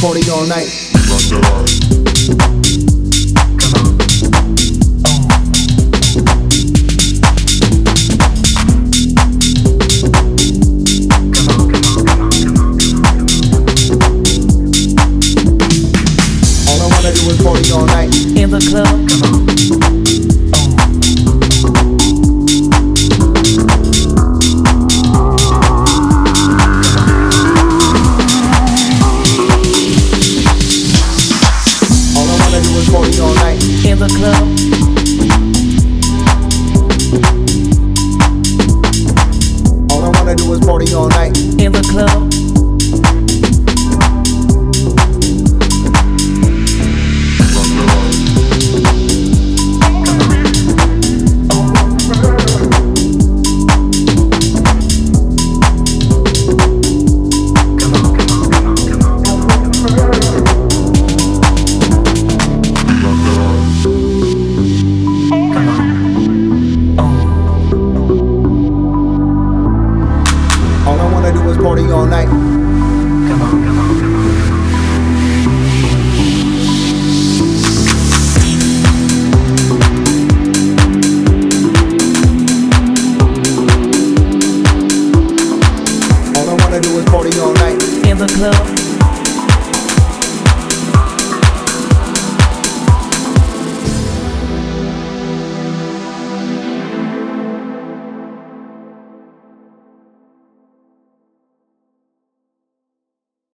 party all night. I wanna do is party all night. All I wanna do is party all night. In the club.